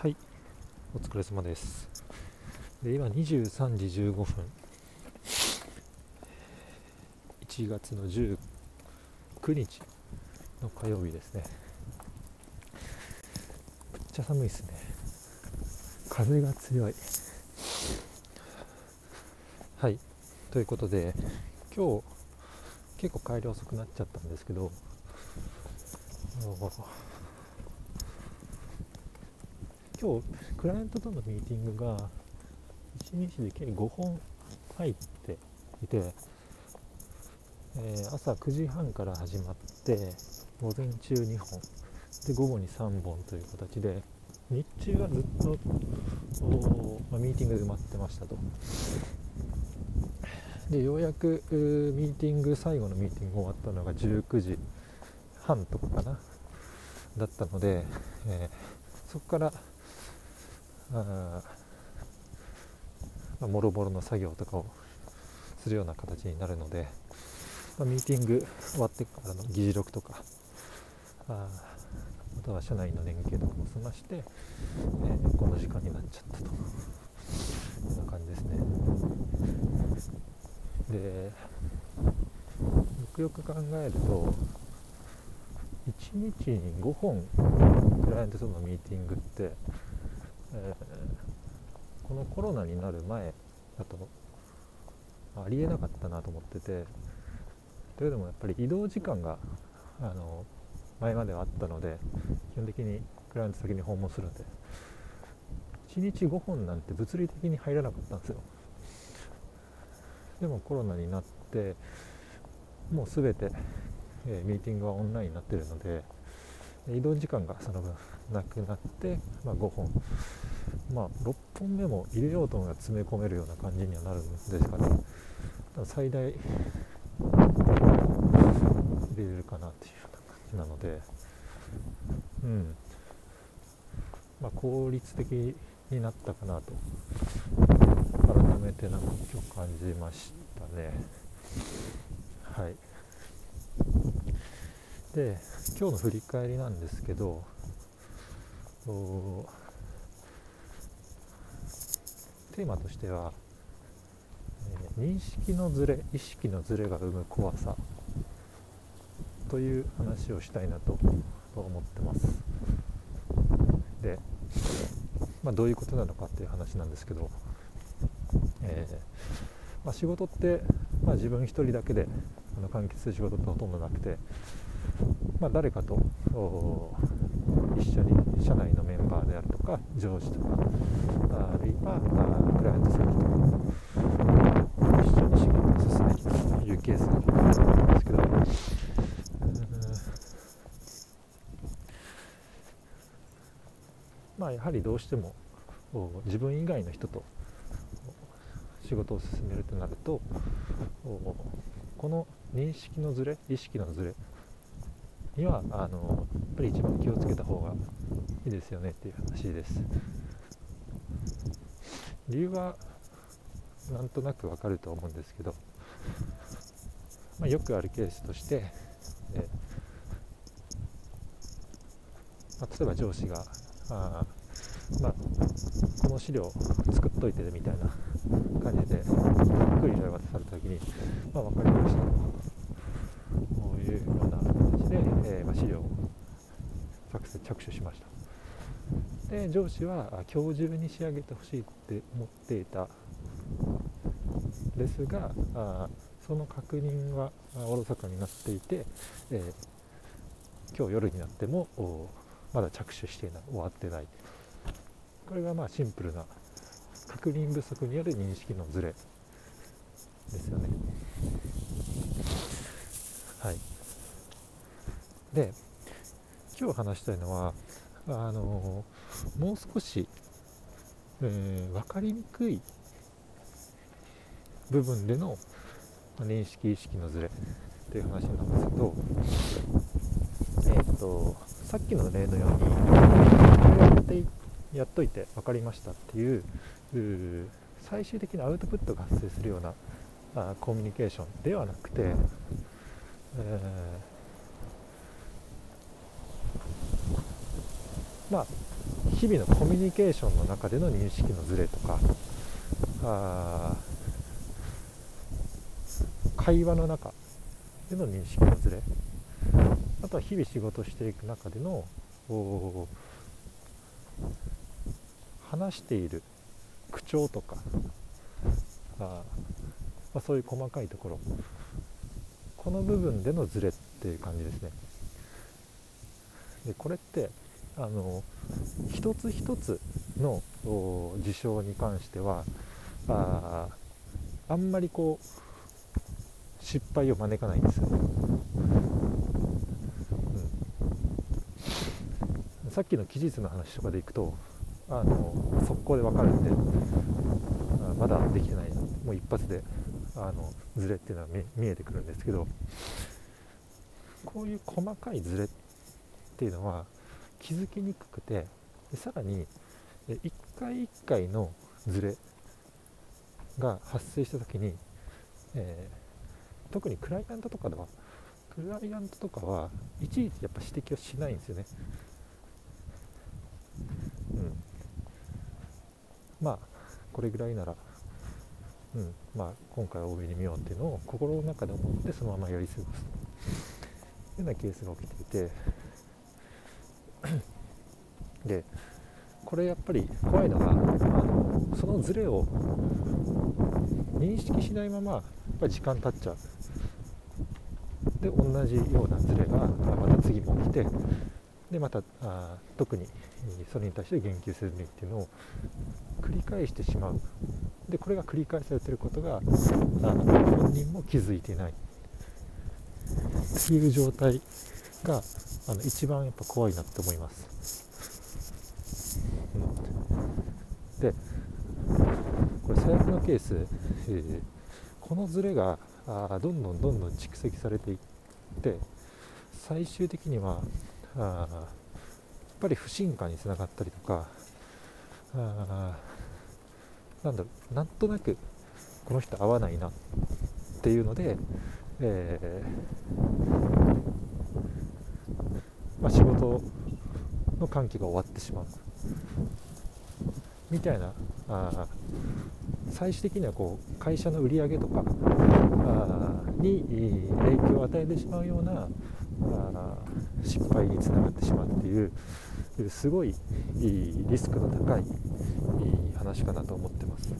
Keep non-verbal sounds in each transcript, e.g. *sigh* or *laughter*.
はい、お疲れ様です。で今23時15分、1月の19日の火曜日ですね。めっちゃ寒いですね。風が強い。はい、ということで、今日結構帰り遅くなっちゃったんですけど、今日クライアントとのミーティングが1日で計5本入っていて、えー朝9時半から始まって午前中2本で午後に3本という形で日中はずっと、まあミーティングで埋まってましたと。でようやくミーティング最後のミーティング終わったのが19時半とかかなだったので、えーそこからもろもろの作業とかをするような形になるので、まあミーティング終わってからの議事録とかあーあとは社内の連携とかも済まして、えーこの時間になっちゃったというような感じですね。でよくよく考えると1日に5本クライアントとのミーティングって、えーこのコロナになる前だとありえなかったなと思っててというのもやっぱり移動時間があの前まではあったので基本的にクライアント先に訪問するんで1日5本なんて物理的に入らなかったんですよ。でもコロナになってもう全て、えーミーティングはオンラインになってるので移動時間がその分なくなって、まあ、5本。まあ6本目も入れようと思えば詰め込めるような感じにはなるんですかね。最大入れれるかなっていうような感じなので。うん。まあ効率的になったかなと。改めてなんか今日感じましたね。はい。で今日の振り返りなんですけどテーマとしては、えー認識のズレ意識のズレが生む怖さという話をしたいなと思ってます。で、まあ、どういうことなのかっていう話なんですけど、えーまあ、仕事って、まあ、自分一人だけであの完結する仕事ってほとんどなくて、まあ、誰かと一緒に社内のメンバーであるとか上司とかあるいはあクライアント先とか一緒に仕事を進めるというケースが多いんですけどまあやはりどうしても自分以外の人と仕事を進めるとなるとこの認識のズレ意識のズレにはあのやっぱり一番気をつけた方がいいですよねっていう話です。理由はなんとなくわかると思うんですけど、まあ、よくあるケースとして、えまあ、例えば上司があ、まあ、この資料作っといてみたいな感じでゆっくり渡された時に、まあ、分かりましたとこういうような形で、えーまあ、資料を作成着手しました。で上司は今日中に仕上げてほしいって思っていた。ですがあその確認はおろそかになっていて、えー今日夜になってもまだ着手していない終わってない。これがまあシンプルな確認不足による認識のズレですよね。はい。で今日話したいのはあのもう少し、えー分かりにくい部分での認識意識のズレっていう話なんですけどえっ、とさっきの例のようにこれやってやっといて分かりましたっていう最終的なアウトプットが発生するようなあコミュニケーションではなくて、えーまあ日々のコミュニケーションの中での認識のズレとかあ会話の中での認識のズレあとは日々仕事していく中での話している口調とかあ、まあ、そういう細かいところこの部分でのズレっていう感じですね。でこれってあの一つ一つの事象に関してはああんまりこう失敗を招かないんですよ。ね、うん、さっきの期日の話とかでいくとあの速攻で分かるんであまだできてないもう一発であのズレっていうのは見えてくるんですけどこういう細かいズレっていうのは気づきにくくてでさらに1回1回のズレが発生した時に、えー、特にクライアントとかではクライアントとかはいちいちやっぱ指摘をしないんですよね。うん、まあこれぐらいなら、うん。まあ、今回は多めに見ようっていうのを心の中で思ってそのままやり過ごす。というようなケースが起きていて *clears throat* でこれやっぱり怖いのがあのそのズレを認識しないままやっぱり時間経っちゃう。で同じようなズレがまた次も起きてでまたあ特にそれに対して言及せずにっていうのを繰り返してしまう。でこれが繰り返されてることがあ本人も気づいていない。っていう状態があの一番やっぱ怖いなって思います、うん、でこれ最悪のケース、えー、このズレがあどんどんどんどん蓄積されていって最終的にはあやっぱり不信感につながったりとかあなんだろうなんとなくこの人合わないなっていうので、えー、まあ、仕事の歓喜が終わってしまう。みたいなあ最終的にはこう会社の売り上げとかあに影響を与えてしまうようなあ失敗につながってしまうっていうすごいリスクの高い話かなと思ってます。は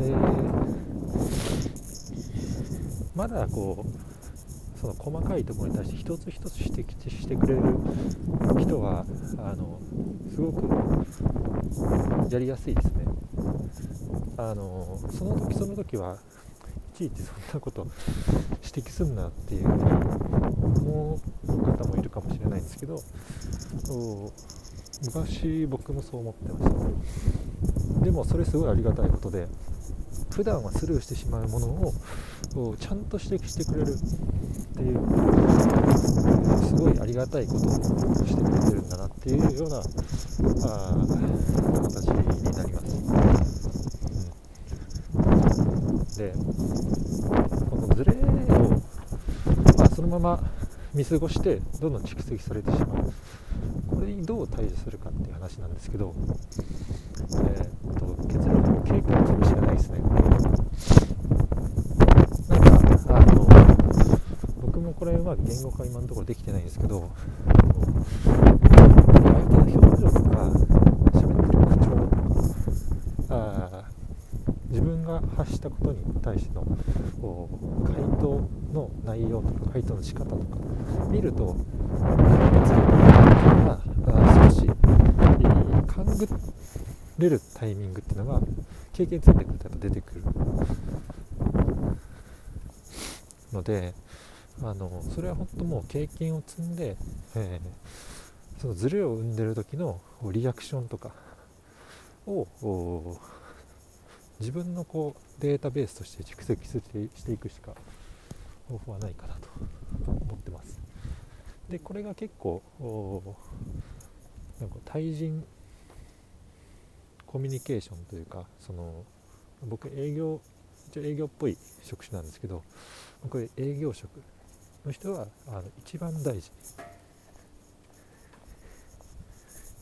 い。えーまだこうその細かいところに対して一つ一つ指摘してくれる人はあのすごくやりやすいですね。あのその時その時はいちいちそんなこと指摘すんなっていうふうに思う方もいるかもしれないんですけど昔僕もそう思ってましたでもそれすごいありがたいことで普段はスルーしてしまうものをちゃんと指摘してくれるっていうすごいありがたいことをしてくれてるんだなっていうようなあ形になります。うん、でこのズレを、まあ、そのまま見過ごしてどんどん蓄積されてしまうこれにどう対処するかっていう話なんですけど、えー、と結論経験かもしれないですねなんかあの僕もこれは言語化今のところできてないんですけど相手の表情とか喋ってる口調あ自分が発したことに対しての回答の内容とか回答の仕方とか見るとまあ、少し、勘ぐれるタイミングっていうのが経験ついてくるとやっぱ出てくるのであのそれは本当もう経験を積んで、えー、そのズレを生んでる時のリアクションとかを自分のこうデータベースとして蓄積していくしか方法はないかなと思ってます。でこれが結構なんか対人コミュニケーションというかその僕営業一応営業っぽい職種なんですけどこれ営業職の人はあの一番大事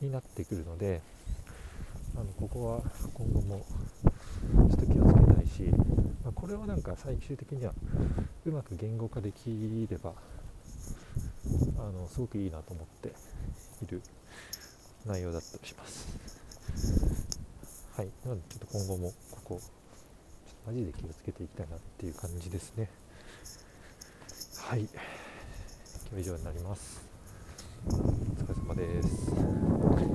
になってくるのであのここは今後もちょっと気をつけたいし、まあ、これをなんか最終的にはうまく言語化できればあのすごくいいなと思っている内容だったりします。はい、なのでちょっと今後もここ、ちょっとマジで気をつけていきたいなっていう感じですね。はい、今日以上になります。お疲れ様です。